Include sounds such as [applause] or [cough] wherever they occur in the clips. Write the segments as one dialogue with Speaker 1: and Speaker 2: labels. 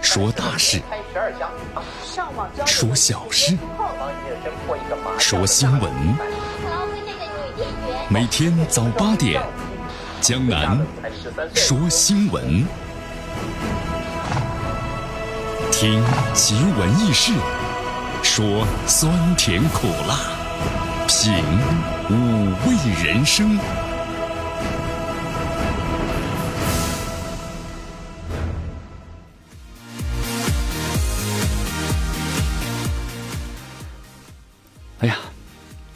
Speaker 1: 说大事，说小事，说新闻。每天早八点，江南说新闻，听奇闻异事，说酸甜苦辣，品五味人生。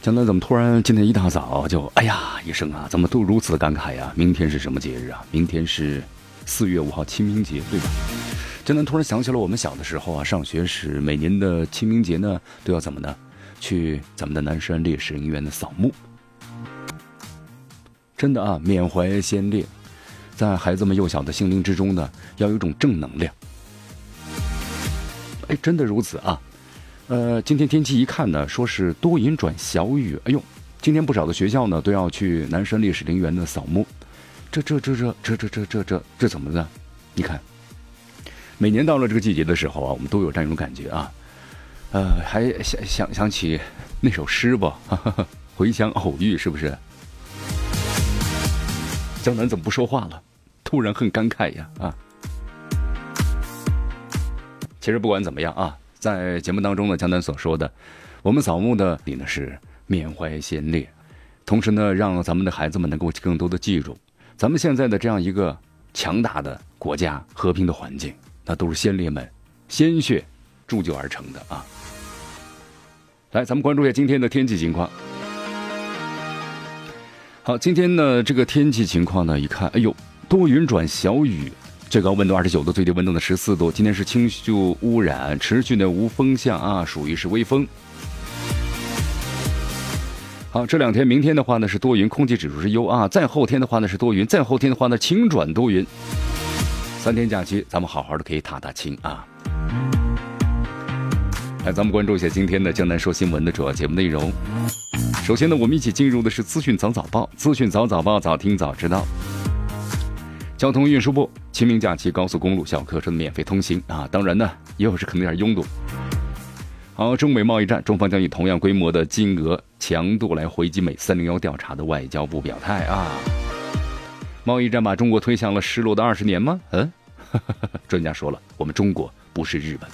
Speaker 1: 真南怎么突然今天一大早就哎呀一声啊？怎么都如此的感慨呀？明天是什么节日啊？明天是四月五号清明节，对吧？真南突然想起了我们小的时候啊，上学时每年的清明节呢都要怎么呢？去咱们的南山烈士陵园的扫墓。真的啊，缅怀先烈，在孩子们幼小的心灵之中呢，要有一种正能量。哎，真的如此啊。呃，今天天气一看呢，说是多云转小雨。哎呦，今天不少的学校呢都要去南山烈士陵园的扫墓。这这这这这这这这这这怎么的？你看，每年到了这个季节的时候啊，我们都有这样一种感觉啊。呃，还想想想起那首诗不？回乡偶遇，是不是？江南怎么不说话了？突然很感慨呀啊！其实不管怎么样啊。在节目当中呢，江南所说的，我们扫墓的理呢是缅怀先烈，同时呢，让咱们的孩子们能够更多的记住，咱们现在的这样一个强大的国家、和平的环境，那都是先烈们鲜血铸就而成的啊！来，咱们关注一下今天的天气情况。好，今天呢，这个天气情况呢，一看，哎呦，多云转小雨。最高温度二十九度，最低温度呢十四度。今天是轻度污染，持续的无风向啊，属于是微风。好，这两天，明天的话呢是多云，空气指数是优啊。再后天的话呢是多云，再后天的话呢晴转多云。三天假期，咱们好好的可以踏踏青啊。来，咱们关注一下今天的江南说新闻的主要节目内容。首先呢，我们一起进入的是资讯早早报，资讯早早报，早听早知道。交通运输部清明假期高速公路小客车的免费通行啊，当然呢，又是可能有点拥堵。好，中美贸易战，中方将以同样规模的金额强度来回击美三零幺调查的外交部表态啊。贸易战把中国推向了失落的二十年吗？嗯，[laughs] 专家说了，我们中国不是日本。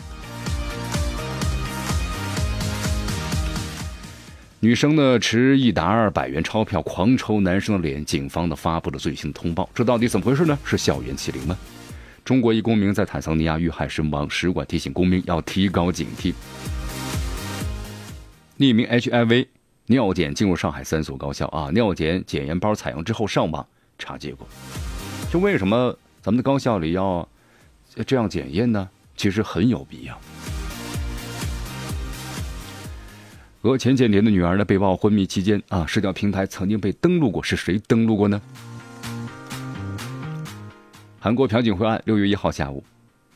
Speaker 1: 女生呢持一沓二百元钞票狂抽男生的脸，警方呢发布了最新通报，这到底怎么回事呢？是校园欺凌吗？中国一公民在坦桑尼亚遇害身亡，使馆提醒公民要提高警惕。匿名 HIV 尿检进入上海三所高校啊，尿检检验包采样之后上网查结果，就为什么咱们的高校里要这样检验呢？其实很有必要。俄前间谍的女儿呢被曝昏迷期间啊，社交平台曾经被登录过，是谁登录过呢？韩国朴槿惠案六月一号下午，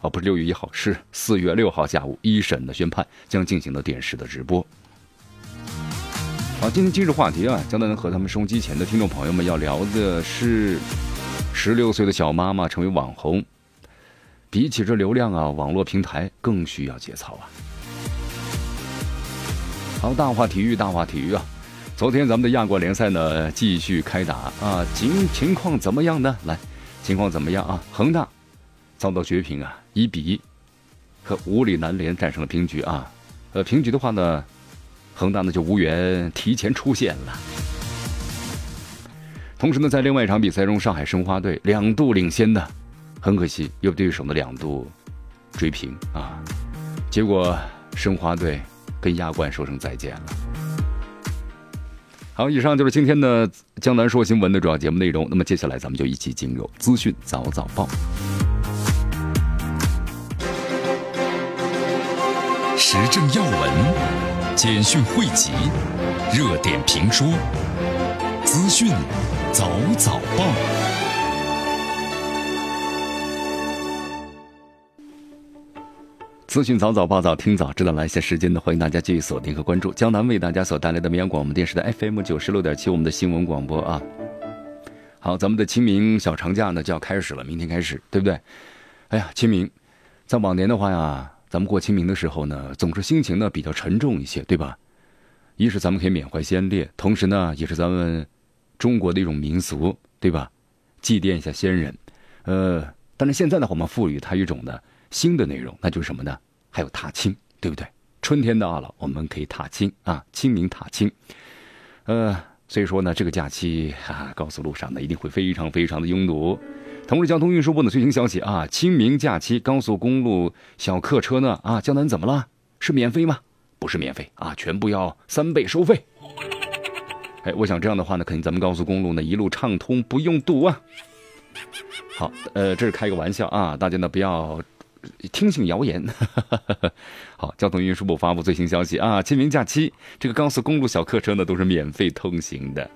Speaker 1: 啊，不是六月一号，是四月六号下午一审的宣判将进行了电视的直播。好，今天今日话题啊，江南和他们收机前的听众朋友们要聊的是，十六岁的小妈妈成为网红，比起这流量啊，网络平台更需要节操啊。好，大话体育，大话体育啊！昨天咱们的亚冠联赛呢继续开打啊，情情况怎么样呢？来，情况怎么样啊？恒大遭到绝平啊，一比一和五里南联战胜了平局啊。呃，平局的话呢，恒大呢就无缘提前出线了。同时呢，在另外一场比赛中，上海申花队两度领先的，很可惜又对手呢两度追平啊，结果申花队。跟亚冠说声再见了。好，以上就是今天的江南说新闻的主要节目内容。那么接下来咱们就一起进入资讯早早报，时政要闻、简讯汇集、热点评说、资讯早早报。资讯早早报早听早知道来些时间的，欢迎大家继续锁定和关注江南为大家所带来的绵阳广播电视台 FM 九十六点七我们的新闻广播啊。好，咱们的清明小长假呢就要开始了，明天开始，对不对？哎呀，清明，在往年的话呀，咱们过清明的时候呢，总是心情呢比较沉重一些，对吧？一是咱们可以缅怀先烈，同时呢，也是咱们中国的一种民俗，对吧？祭奠一下先人。呃，但是现在呢，我们赋予它一种的新的内容，那就是什么呢？还有踏青，对不对？春天到了，我们可以踏青啊，清明踏青。呃，所以说呢，这个假期啊，高速路上呢一定会非常非常的拥堵。同时，交通运输部的最新消息啊，清明假期高速公路小客车呢啊，江南怎么了？是免费吗？不是免费啊，全部要三倍收费。哎，我想这样的话呢，肯定咱们高速公路呢一路畅通，不用堵啊。好，呃，这是开个玩笑啊，大家呢不要听信谣言。[laughs] 好，交通运输部发布最新消息啊，清明假期这个高速公路小客车呢都是免费通行的，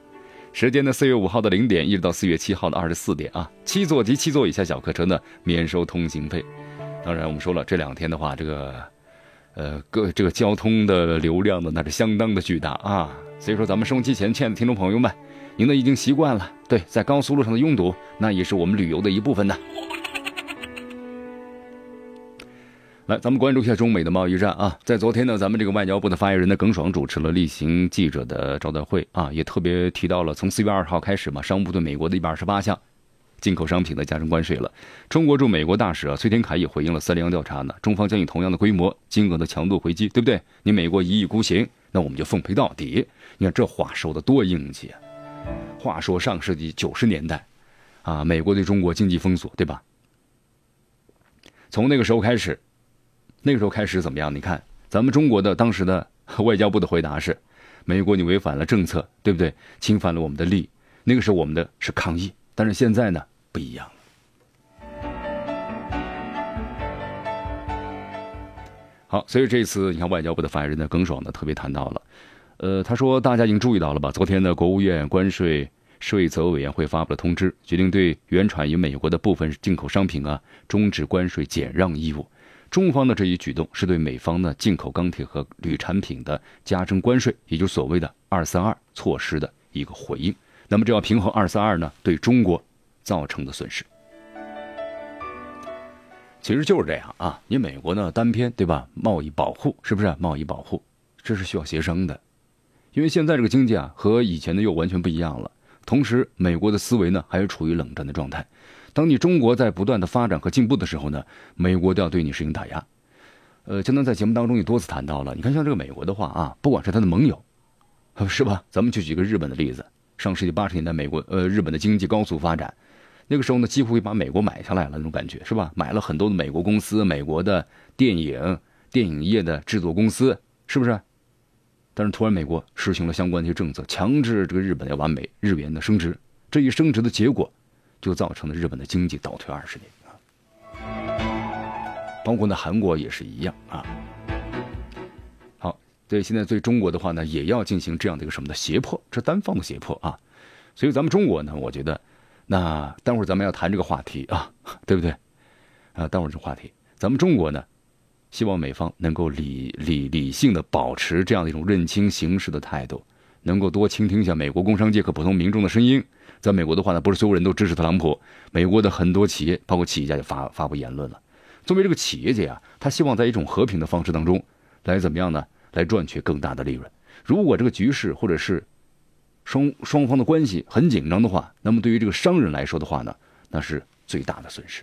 Speaker 1: 时间呢四月五号的零点一直到四月七号的二十四点啊，七座及七座以下小客车呢免收通行费。当然，我们说了这两天的话，这个呃各这个交通的流量呢那是相当的巨大啊，所以说咱们收机前亲爱的听众朋友们，您呢已经习惯了对在高速路上的拥堵，那也是我们旅游的一部分呢。来，咱们关注一下中美的贸易战啊。在昨天呢，咱们这个外交部的发言人的耿爽主持了例行记者的招待会啊，也特别提到了从四月二号开始嘛，商务部对美国的一百二十八项进口商品的加征关税了。中国驻美国大使啊崔天凯也回应了三联央调查呢，中方将以同样的规模、金额的强度回击，对不对？你美国一意孤行，那我们就奉陪到底。你看这话说的多硬气啊！话说上世纪九十年代啊，美国对中国经济封锁，对吧？从那个时候开始。那个时候开始怎么样？你看，咱们中国的当时的 [laughs] 外交部的回答是：美国你违反了政策，对不对？侵犯了我们的利益。那个时候我们的是抗议，但是现在呢不一样了。好，所以这次你看外交部的发言人呢耿爽呢特别谈到了，呃，他说大家已经注意到了吧？昨天呢，国务院关税税则委员会发布了通知，决定对原产于美国的部分进口商品啊终止关税减让义务。中方的这一举动是对美方呢进口钢铁和铝产品的加征关税，也就是所谓的“二三二”措施的一个回应。那么这要平衡“二三二”呢对中国造成的损失。其实就是这样啊，你美国呢单边对吧？贸易保护是不是？贸易保护这是需要协商的，因为现在这个经济啊和以前的又完全不一样了。同时，美国的思维呢还是处于冷战的状态。当你中国在不断的发展和进步的时候呢，美国都要对你实行打压。呃，江南在节目当中也多次谈到了，你看像这个美国的话啊，不管是他的盟友，[laughs] 是吧？咱们就举个日本的例子，上世纪八十年代，美国呃日本的经济高速发展，那个时候呢，几乎把美国买下来了那种感觉，是吧？买了很多的美国公司，美国的电影电影业的制作公司，是不是？但是突然美国实行了相关的一些政策，强制这个日本要把美日元的升值，这一升值的结果。就造成了日本的经济倒退二十年啊，包括呢韩国也是一样啊。好，对现在对中国的话呢，也要进行这样的一个什么的胁迫，这单方的胁迫啊。所以咱们中国呢，我觉得，那待会儿咱们要谈这个话题啊，对不对？啊，待会儿这话题，咱们中国呢，希望美方能够理理理性的保持这样的一种认清形势的态度，能够多倾听一下美国工商界和普通民众的声音。在美国的话呢，不是所有人都支持特朗普。美国的很多企业，包括企业家，就发发布言论了。作为这个企业家啊，他希望在一种和平的方式当中，来怎么样呢？来赚取更大的利润。如果这个局势或者是双双方的关系很紧张的话，那么对于这个商人来说的话呢，那是最大的损失。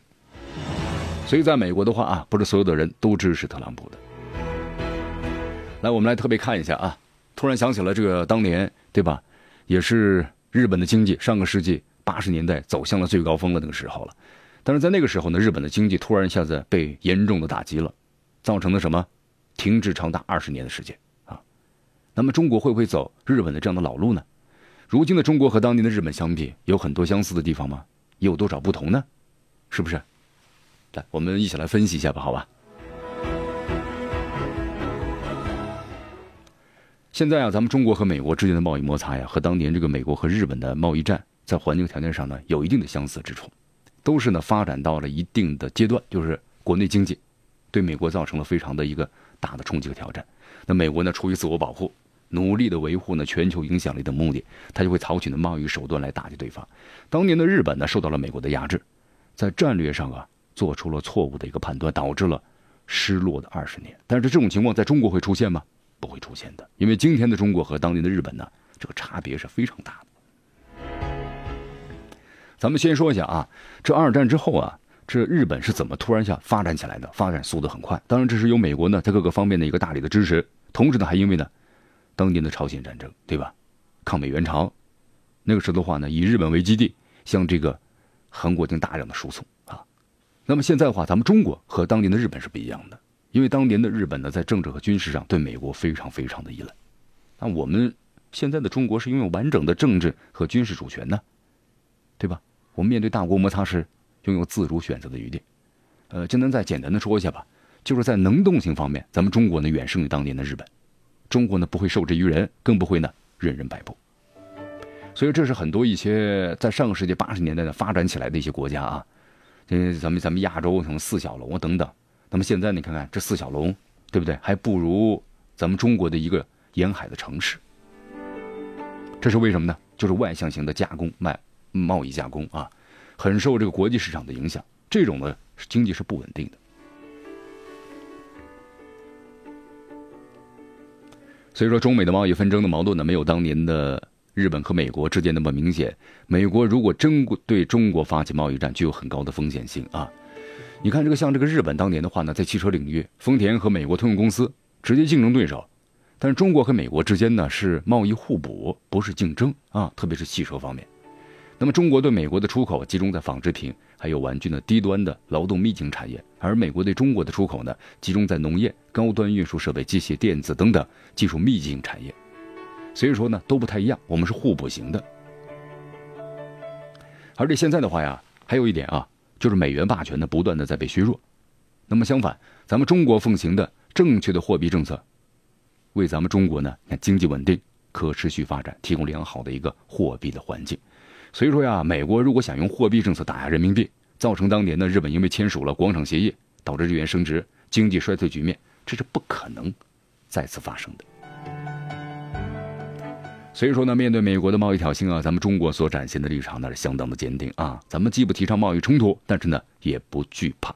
Speaker 1: 所以，在美国的话啊，不是所有的人都支持特朗普的。来，我们来特别看一下啊，突然想起了这个当年，对吧？也是。日本的经济上个世纪八十年代走向了最高峰的那个时候了，但是在那个时候呢，日本的经济突然一下子被严重的打击了，造成了什么？停滞长达二十年的时间啊。那么中国会不会走日本的这样的老路呢？如今的中国和当年的日本相比，有很多相似的地方吗？有多少不同呢？是不是？来，我们一起来分析一下吧，好吧？现在啊，咱们中国和美国之间的贸易摩擦呀，和当年这个美国和日本的贸易战，在环境条件上呢，有一定的相似之处，都是呢发展到了一定的阶段，就是国内经济对美国造成了非常的一个大的冲击和挑战。那美国呢，出于自我保护，努力的维护呢全球影响力的目的，他就会采取的贸易手段来打击对方。当年的日本呢，受到了美国的压制，在战略上啊，做出了错误的一个判断，导致了失落的二十年。但是这种情况在中国会出现吗？不会出现的，因为今天的中国和当年的日本呢，这个差别是非常大的。咱们先说一下啊，这二战之后啊，这日本是怎么突然下发展起来的？发展速度很快，当然这是有美国呢在各个方面的一个大力的支持，同时呢还因为呢，当年的朝鲜战争，对吧？抗美援朝，那个时候的话呢，以日本为基地，向这个韩国进行大量的输送啊。那么现在的话，咱们中国和当年的日本是不一样的，因为当年的日本呢，在政治和军事上对美国非常非常的依赖，那我们现在的中国是拥有完整的政治和军事主权呢，对吧？我们面对大国摩擦时，拥有自主选择的余地。呃，今天再简单的说一下吧，就是在能动性方面，咱们中国呢远胜于当年的日本。中国呢不会受制于人，更不会呢任人摆布。所以这是很多一些在上个世纪八十年代呢发展起来的一些国家啊，这咱们咱们亚洲什么四小龙啊等等。那么现在你看看这四小龙，对不对？还不如咱们中国的一个沿海的城市。这是为什么呢？就是外向型的加工卖。贸易加工啊，很受这个国际市场的影响。这种呢，经济是不稳定的。所以说，中美的贸易纷争的矛盾呢，没有当年的日本和美国之间那么明显。美国如果真对中国发起贸易战，具有很高的风险性啊。你看这个，像这个日本当年的话呢，在汽车领域，丰田和美国通用公司直接竞争对手，但是中国和美国之间呢是贸易互补，不是竞争啊，特别是汽车方面。那么，中国对美国的出口集中在纺织品、还有玩具的低端的劳动密集型产业，而美国对中国的出口呢，集中在农业、高端运输设备、机械、电子等等技术密集型产业。所以说呢，都不太一样，我们是互补型的。而且现在的话呀，还有一点啊，就是美元霸权呢不断的在被削弱。那么相反，咱们中国奉行的正确的货币政策，为咱们中国呢，看经济稳定、可持续发展提供良好的一个货币的环境。所以说呀，美国如果想用货币政策打压人民币，造成当年的日本因为签署了广场协议，导致日元升值、经济衰退局面，这是不可能再次发生的。所以说呢，面对美国的贸易挑衅啊，咱们中国所展现的立场那是相当的坚定啊。咱们既不提倡贸易冲突，但是呢，也不惧怕。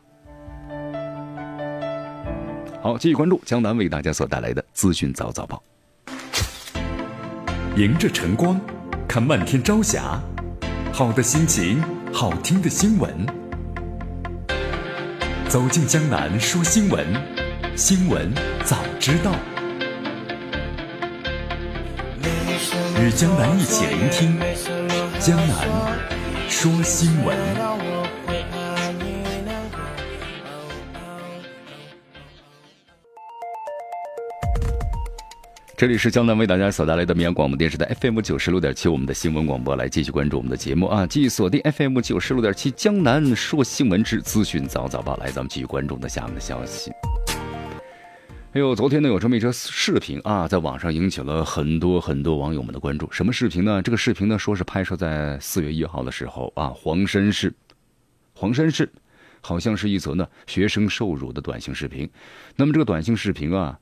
Speaker 1: 好，继续关注江南为大家所带来的资讯早早报。
Speaker 2: 迎着晨光，看漫天朝霞。好的心情，好听的新闻。走进江南说新闻，新闻早知道。与江南一起聆听江南说新闻。
Speaker 1: 这里是江南为大家所带来的绵阳广播电视台 FM 九十六点七，我们的新闻广播，来继续关注我们的节目啊！继续锁定 FM 九十六点七，江南说新闻之资讯早早报，来，咱们继续关注的下面的消息。哎呦，昨天呢有这么一则视频啊，在网上引起了很多很多网友们的关注。什么视频呢？这个视频呢说是拍摄在四月一号的时候啊，黄山市，黄山市，好像是一则呢学生受辱的短信视频。那么这个短信视频啊。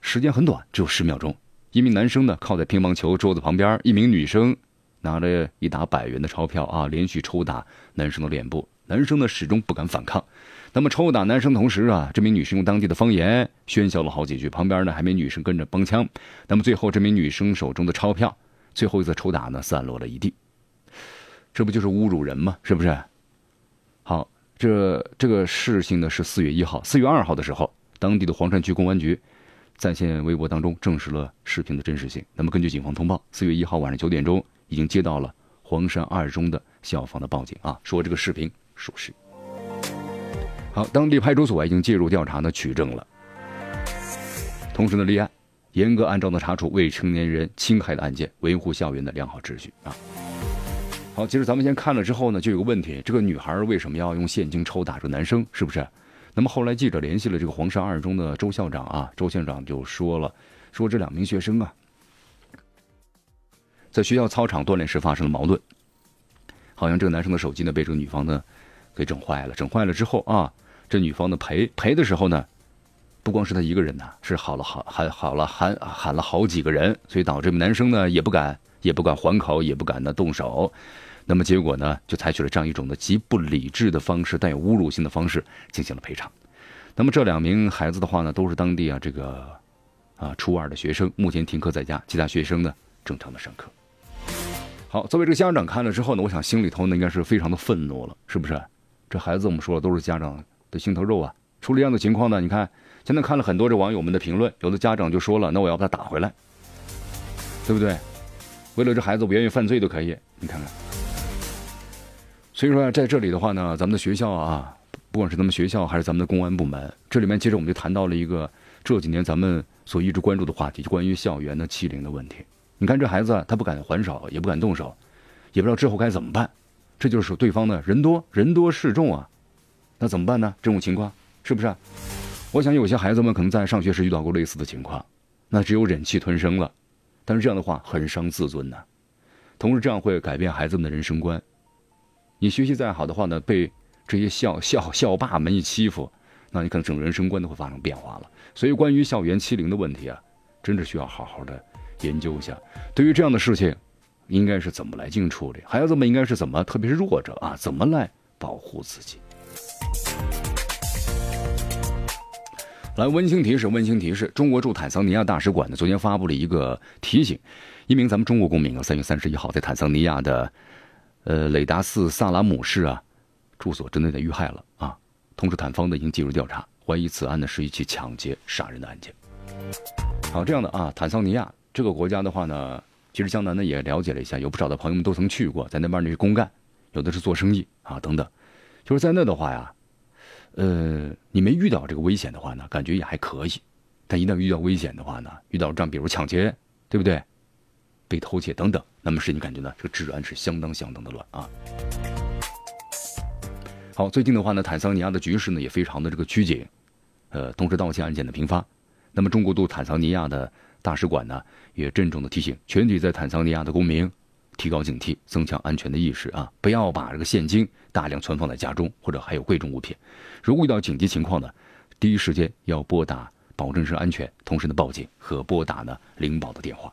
Speaker 1: 时间很短，只有十秒钟。一名男生呢靠在乒乓球桌子旁边，一名女生拿着一沓百元的钞票啊，连续抽打男生的脸部。男生呢始终不敢反抗。那么抽打男生同时啊，这名女生用当地的方言喧嚣了好几句，旁边呢还没女生跟着帮腔。那么最后这名女生手中的钞票，最后一次抽打呢散落了一地。这不就是侮辱人吗？是不是？好，这这个事情呢是四月一号，四月二号的时候，当地的黄山区公安局。在线微博当中证实了视频的真实性。那么，根据警方通报，四月一号晚上九点钟，已经接到了黄山二中的校方的报警啊，说这个视频属实。好，当地派出所已经介入调查呢，取证了。同时呢，立案，严格按照呢查处未成年人侵害的案件，维护校园的良好秩序啊。好，其实咱们先看了之后呢，就有个问题：这个女孩为什么要用现金抽打这个男生？是不是？那么后来记者联系了这个黄山二中的周校长啊，周校长就说了，说这两名学生啊，在学校操场锻炼时发生了矛盾，好像这个男生的手机呢被这个女方呢给整坏了，整坏了之后啊，这女方呢赔赔的时候呢，不光是他一个人呐，是好了好喊好了喊喊了好几个人，所以导致男生呢也不敢也不敢还口，也不敢呢动手。那么结果呢，就采取了这样一种的极不理智的方式，带有侮辱性的方式进行了赔偿。那么这两名孩子的话呢，都是当地啊这个啊初二的学生，目前停课在家，其他学生呢正常的上课。好，作为这个家长看了之后呢，我想心里头呢应该是非常的愤怒了，是不是？这孩子我们说了都是家长的心头肉啊。出了这样的情况呢，你看现在看了很多这网友们的评论，有的家长就说了，那我要把他打回来，对不对？为了这孩子，我愿意犯罪都可以。你看看，所以说在这里的话呢，咱们的学校啊，不管是咱们学校还是咱们的公安部门，这里面其实我们就谈到了一个这几年咱们所一直关注的话题，就关于校园的欺凌的问题。你看这孩子，他不敢还手，也不敢动手，也不知道之后该怎么办。这就是对方呢人多人多势众啊，那怎么办呢？这种情况是不是？我想有些孩子们可能在上学时遇到过类似的情况，那只有忍气吞声了。但是这样的话很伤自尊呢，同时这样会改变孩子们的人生观。你学习再好的话呢，被这些校校校霸们一欺负，那你可能整个人生观都会发生变化了。所以关于校园欺凌的问题啊，真的需要好好的。研究一下，对于这样的事情，应该是怎么来进行处理？孩子们应该是怎么，特别是弱者啊，怎么来保护自己？来，温馨提示，温馨提示：中国驻坦桑尼亚大使馆呢，昨天发布了一个提醒，一名咱们中国公民啊，三月三十一号在坦桑尼亚的，呃，雷达斯萨拉姆市啊，住所真的遇害了啊。同时，坦方呢已经介入调查，怀疑此案呢是一起抢劫杀人的案件。好，这样的啊，坦桑尼亚。这个国家的话呢，其实江南呢也了解了一下，有不少的朋友们都曾去过，在那边呢是公干，有的是做生意啊等等。就是在那的话呀，呃，你没遇到这个危险的话呢，感觉也还可以；但一旦遇到危险的话呢，遇到这样比如抢劫，对不对？被偷窃等等，那么使你感觉呢，这个治安是相当相当的乱啊。好，最近的话呢，坦桑尼亚的局势呢也非常的这个拘谨，呃，同时盗窃案件的频发，那么中国驻坦桑尼亚的。大使馆呢也郑重的提醒全体在坦桑尼亚的公民，提高警惕，增强安全的意识啊！不要把这个现金大量存放在家中，或者还有贵重物品。如果遇到紧急情况呢，第一时间要拨打保证是安全，同时呢报警和拨打呢领保的电话。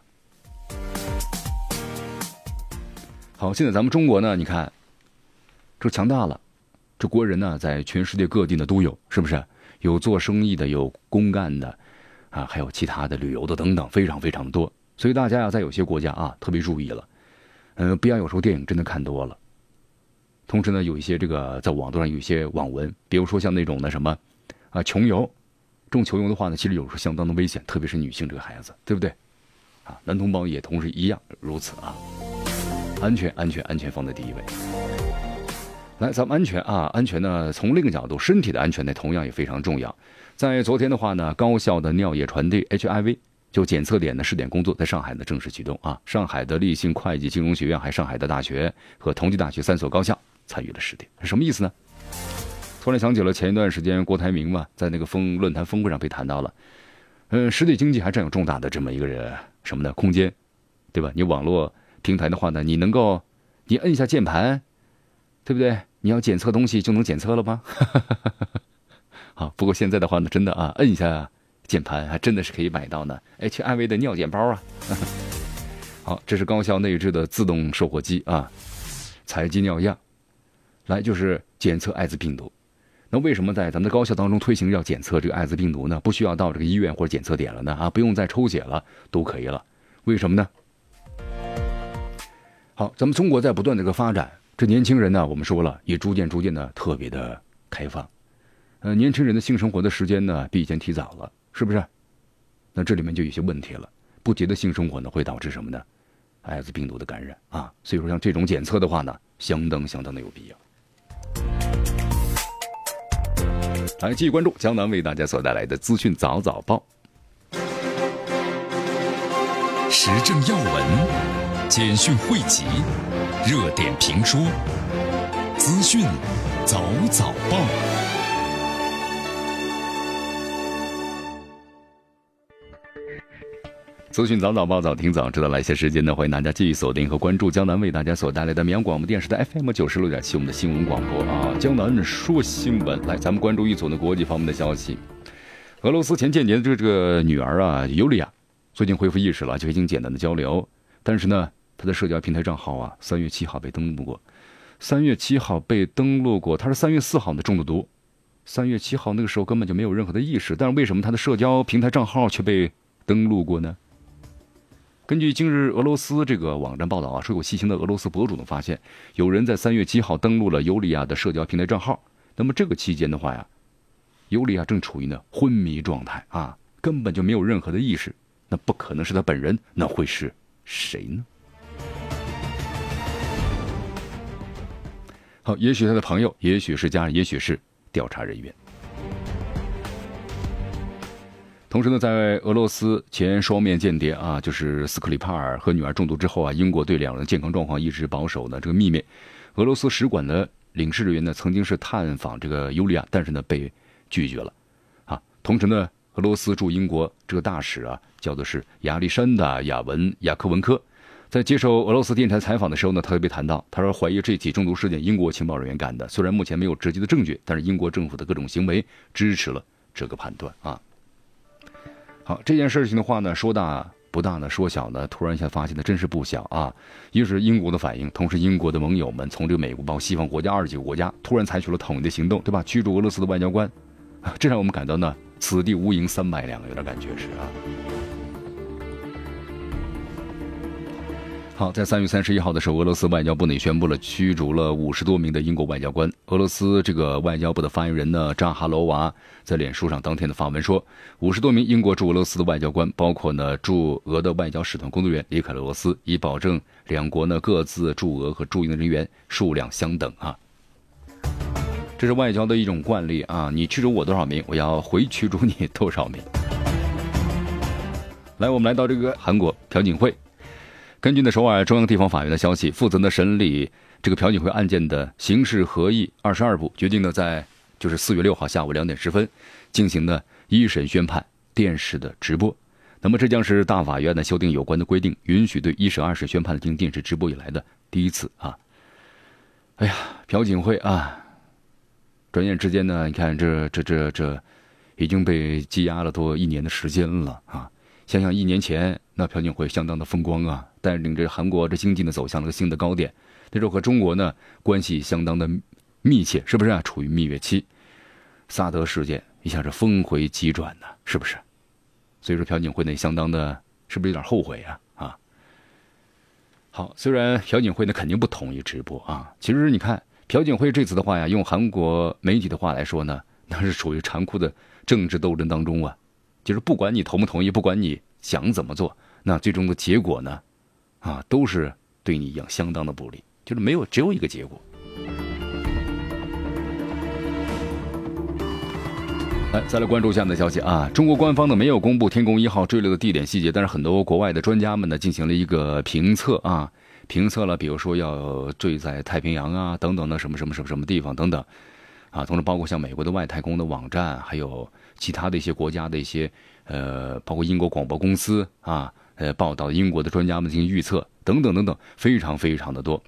Speaker 1: 好，现在咱们中国呢，你看，这强大了，这国人呢在全世界各地呢都有，是不是？有做生意的，有公干的。啊，还有其他的旅游的等等，非常非常多。所以大家呀，在有些国家啊，特别注意了。嗯，不要有时候电影真的看多了。同时呢，有一些这个在网络上有一些网文，比如说像那种的什么啊穷游，这种穷游的话呢，其实有时候相当的危险，特别是女性这个孩子，对不对？啊，男同胞也同时一样如此啊。安全，安全，安全放在第一位。来，咱们安全啊，安全呢，从另一个角度，身体的安全呢，同样也非常重要。在昨天的话呢，高校的尿液传递 HIV 就检测点的试点工作在上海呢正式启动啊！上海的立信会计金融学院，还上海的大学和同济大学三所高校参与了试点，是什么意思呢？突然想起了前一段时间郭台铭嘛，在那个峰论坛峰会上被谈到了，嗯，实体经济还占有重大的这么一个人什么的空间，对吧？你网络平台的话呢，你能够你摁一下键盘，对不对？你要检测东西就能检测了吗？[laughs] 好，不过现在的话呢，真的啊，摁一下键盘，还真的是可以买到呢。HIV 的尿检包啊，[laughs] 好，这是高校内置的自动售货机啊，采集尿样，来就是检测艾滋病毒。那为什么在咱们的高校当中推行要检测这个艾滋病毒呢？不需要到这个医院或者检测点了呢？啊，不用再抽血了，都可以了。为什么呢？好，咱们中国在不断的一个发展，这年轻人呢，我们说了，也逐渐逐渐的特别的开放。呃，年轻人的性生活的时间呢，比以前提早了，是不是？那这里面就有些问题了。不洁的性生活呢，会导致什么呢？艾滋病毒的感染啊。所以说，像这种检测的话呢，相当相当的有必要。来，继续关注江南为大家所带来的资讯早早报，
Speaker 2: 时政要闻、简讯汇集、热点评说、资讯早早报。
Speaker 1: 资讯早早报早听早知道，来些时间呢，欢迎大家继续锁定和关注江南为大家所带来的绵阳广播电视台 FM 九十六点七我们的新闻广播啊。江南说新闻，来，咱们关注一组的国际方面的消息。俄罗斯前间谍的这个女儿啊，尤利娅，最近恢复意识了，就已经简单的交流。但是呢，她的社交平台账号啊，三月七号被登录过，三月七号被登录过，她是三月四号呢中的毒，三月七号那个时候根本就没有任何的意识，但是为什么他的社交平台账号却被登录过呢？根据今日俄罗斯这个网站报道啊，说有细心的俄罗斯博主呢发现，有人在三月七号登录了尤利亚的社交平台账号。那么这个期间的话呀，尤利亚正处于呢昏迷状态啊，根本就没有任何的意识。那不可能是他本人，那会是谁呢？好，也许他的朋友，也许是家人，也许是调查人员。同时呢，在俄罗斯前双面间谍啊，就是斯克里帕尔和女儿中毒之后啊，英国对两人健康状况一直保守呢这个秘密。俄罗斯使馆的领事人员呢，曾经是探访这个尤利亚，但是呢被拒绝了。啊，同时呢，俄罗斯驻英国这个大使啊，叫做是亚历山大·亚文亚科文科，在接受俄罗斯电台采访的时候呢，他特别谈到，他说怀疑这起中毒事件英国情报人员干的，虽然目前没有直接的证据，但是英国政府的各种行为支持了这个判断啊。好，这件事情的话呢，说大不大呢，说小呢，突然一下发现的真是不小啊！一是英国的反应，同时英国的盟友们从这个美国包括西方国家二十几个国家突然采取了统一的行动，对吧？驱逐俄罗斯的外交官，[laughs] 这让我们感到呢，此地无银三百两，有点感觉是啊。好，在三月三十一号的时候，俄罗斯外交部呢宣布了驱逐了五十多名的英国外交官。俄罗斯这个外交部的发言人呢扎哈罗娃在脸书上当天的发文说，五十多名英国驻俄罗斯的外交官，包括呢驻俄的外交使团工作人员离开了俄罗斯，以保证两国呢各自驻俄和驻英的人员数量相等啊。这是外交的一种惯例啊，你驱逐我多少名，我要回驱逐你多少名。来，我们来到这个韩国朴槿惠。根据呢首尔中央地方法院的消息，负责呢审理这个朴槿惠案件的刑事合议二十二部决定呢在就是四月六号下午两点十分进行呢一审宣判电视的直播。那么这将是大法院呢修订有关的规定，允许对一审、二审宣判进行电视直播以来的第一次啊。哎呀，朴槿惠啊，转眼之间呢，你看这这这这已经被羁押了多一年的时间了啊。想想一年前，那朴槿惠相当的风光啊，带领着韩国这经济呢走向了个新的高点。那时候和中国呢关系相当的密切，是不是啊？处于蜜月期，萨德事件一下是峰回急转呢，是不是？所以说朴槿惠呢相当的，是不是有点后悔啊？啊，好，虽然朴槿惠呢肯定不同意直播啊，其实你看朴槿惠这次的话呀，用韩国媒体的话来说呢，那是处于残酷的政治斗争当中啊。就是不管你同不同意，不管你想怎么做，那最终的结果呢，啊，都是对你一样相当的不利。就是没有只有一个结果。来，再来关注下面的消息啊！中国官方呢没有公布天宫一号坠落的地点细节，但是很多国外的专家们呢进行了一个评测啊，评测了，比如说要坠在太平洋啊等等的什么什么什么什么地方等等，啊，同时包括像美国的外太空的网站，还有。其他的一些国家的一些，呃，包括英国广播公司啊，呃，报道英国的专家们进行预测等等等等，非常非常的多，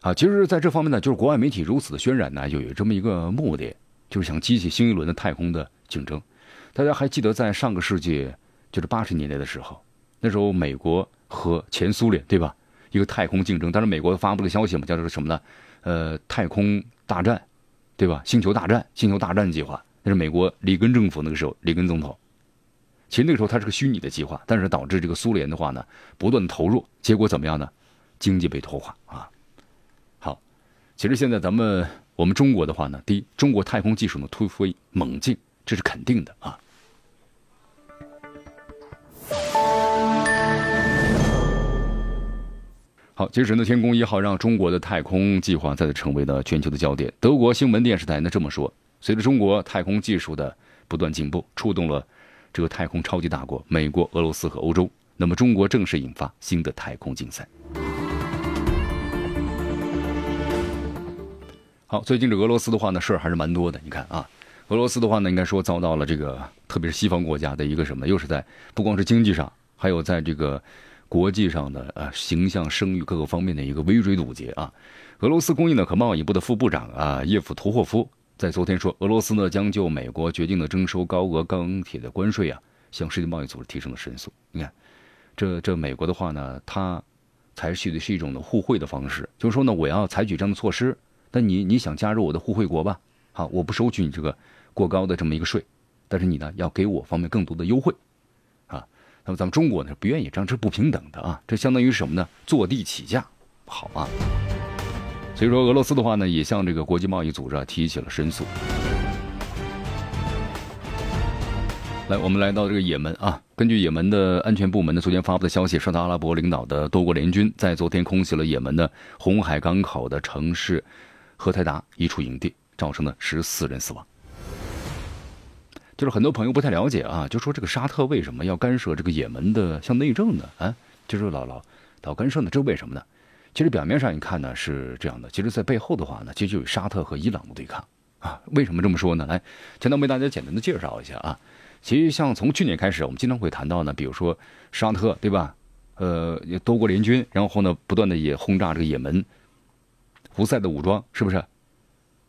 Speaker 1: 啊，其实在这方面呢，就是国外媒体如此的渲染呢，就有这么一个目的，就是想激起新一轮的太空的竞争。大家还记得在上个世纪，就是八十年代的时候，那时候美国和前苏联对吧，一个太空竞争，当时美国发布的消息嘛，叫做什么呢？呃，太空大战，对吧？星球大战，星球大战计划。那是美国里根政府那个时候，里根总统。其实那个时候它是个虚拟的计划，但是导致这个苏联的话呢，不断的投入，结果怎么样呢？经济被拖垮啊。好，其实现在咱们我们中国的话呢，第一，中国太空技术呢突飞猛进，这是肯定的啊。好，其实呢，天宫一号让中国的太空计划再次成为了全球的焦点。德国新闻电视台呢这么说。随着中国太空技术的不断进步，触动了这个太空超级大国美国、俄罗斯和欧洲，那么中国正式引发新的太空竞赛。好，最近这俄罗斯的话呢，事儿还是蛮多的。你看啊，俄罗斯的话呢，应该说遭到了这个，特别是西方国家的一个什么，又是在不光是经济上，还有在这个国际上的呃形象、声誉各个方面的一个围追堵截啊。俄罗斯工业呢和贸易部的副部长啊叶夫图霍夫。在昨天说，俄罗斯呢将就美国决定的征收高额钢铁的关税啊，向世界贸易组织提升了申诉。你看，这这美国的话呢，他采取的是一种的互惠的方式，就是说呢，我要采取这样的措施，那你你想加入我的互惠国吧？好，我不收取你这个过高的这么一个税，但是你呢要给我方面更多的优惠，啊，那么咱们中国呢不愿意这样，这是不平等的啊，这相当于什么呢？坐地起价，不好啊。所以说，俄罗斯的话呢，也向这个国际贸易组织啊提起了申诉。来，我们来到这个也门啊。根据也门的安全部门呢昨天发布的消息，沙特阿拉伯领导的多国联军在昨天空袭了也门的红海港口的城市荷台达一处营地，造成了十四人死亡。就是很多朋友不太了解啊，就说这个沙特为什么要干涉这个也门的像内政呢？啊，就是老老老干涉呢？这是为什么呢？其实表面上一看呢是这样的，其实在背后的话呢，其实就有沙特和伊朗的对抗啊。为什么这么说呢？来，前头为大家简单的介绍一下啊。其实，像从去年开始，我们经常会谈到呢，比如说沙特，对吧？呃，多国联军，然后呢，不断的也轰炸这个也门胡塞的武装，是不是？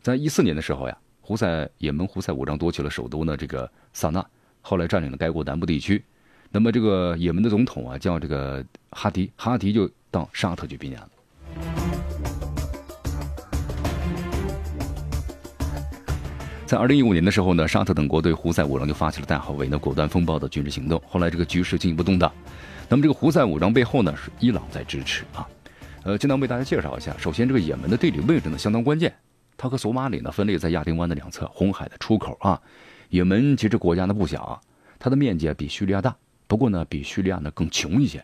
Speaker 1: 在一四年的时候呀，胡塞也门胡塞武装夺取了首都呢，这个萨那，后来占领了该国南部地区。那么，这个也门的总统啊，叫这个哈迪，哈迪就到沙特去避难了。在二零一五年的时候呢，沙特等国对胡塞武装就发起了代号为“呢果断风暴”的军事行动。后来这个局势进一步动荡。那么这个胡塞武装背后呢是伊朗在支持啊。呃，今天为大家介绍一下。首先，这个也门的地理位置呢相当关键，它和索马里呢分列在亚丁湾的两侧，红海的出口啊。也门其实国家呢不小，它的面积比叙利亚大，不过呢比叙利亚呢更穷一些，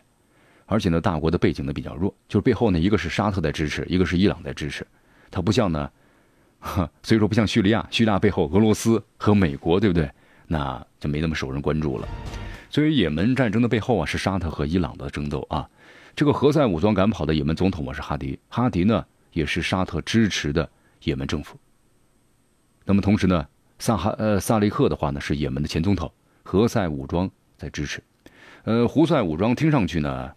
Speaker 1: 而且呢大国的背景呢比较弱，就是背后呢一个是沙特在支持，一个是伊朗在支持，它不像呢。[laughs] 所以说不像叙利亚，叙利亚背后俄罗斯和美国，对不对？那就没那么受人关注了。所以也门战争的背后啊，是沙特和伊朗的争斗啊。这个何塞武装赶跑的也门总统啊是哈迪，哈迪呢也是沙特支持的也门政府。那么同时呢，萨哈呃萨利赫的话呢是也门的前总统，何塞武装在支持。呃，胡塞武装听上去呢，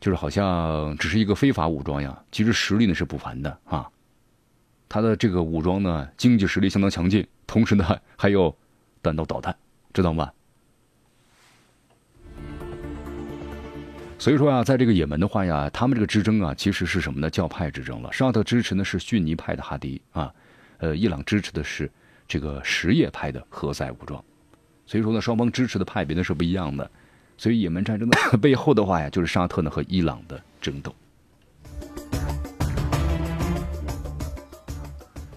Speaker 1: 就是好像只是一个非法武装呀，其实实力呢是不凡的啊。他的这个武装呢，经济实力相当强劲，同时呢还有弹道导弹，知道吗？所以说啊，在这个也门的话呀，他们这个之争啊，其实是什么呢？教派之争了。沙特支持的是逊尼派的哈迪啊，呃，伊朗支持的是这个什叶派的何塞武装。所以说呢，双方支持的派别呢是不一样的。所以也门战争的背后的话呀，就是沙特呢和伊朗的争斗。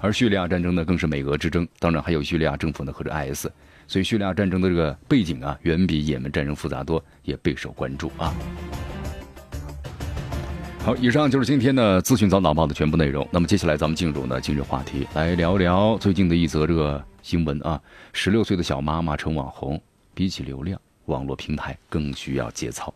Speaker 1: 而叙利亚战争呢，更是美俄之争，当然还有叙利亚政府呢和这 IS，所以叙利亚战争的这个背景啊，远比也门战争复杂多，也备受关注啊。好，以上就是今天的资讯早早报的全部内容。那么接下来咱们进入呢今日话题，来聊聊最近的一则这个新闻啊。十六岁的小妈妈成网红，比起流量，网络平台更需要节操。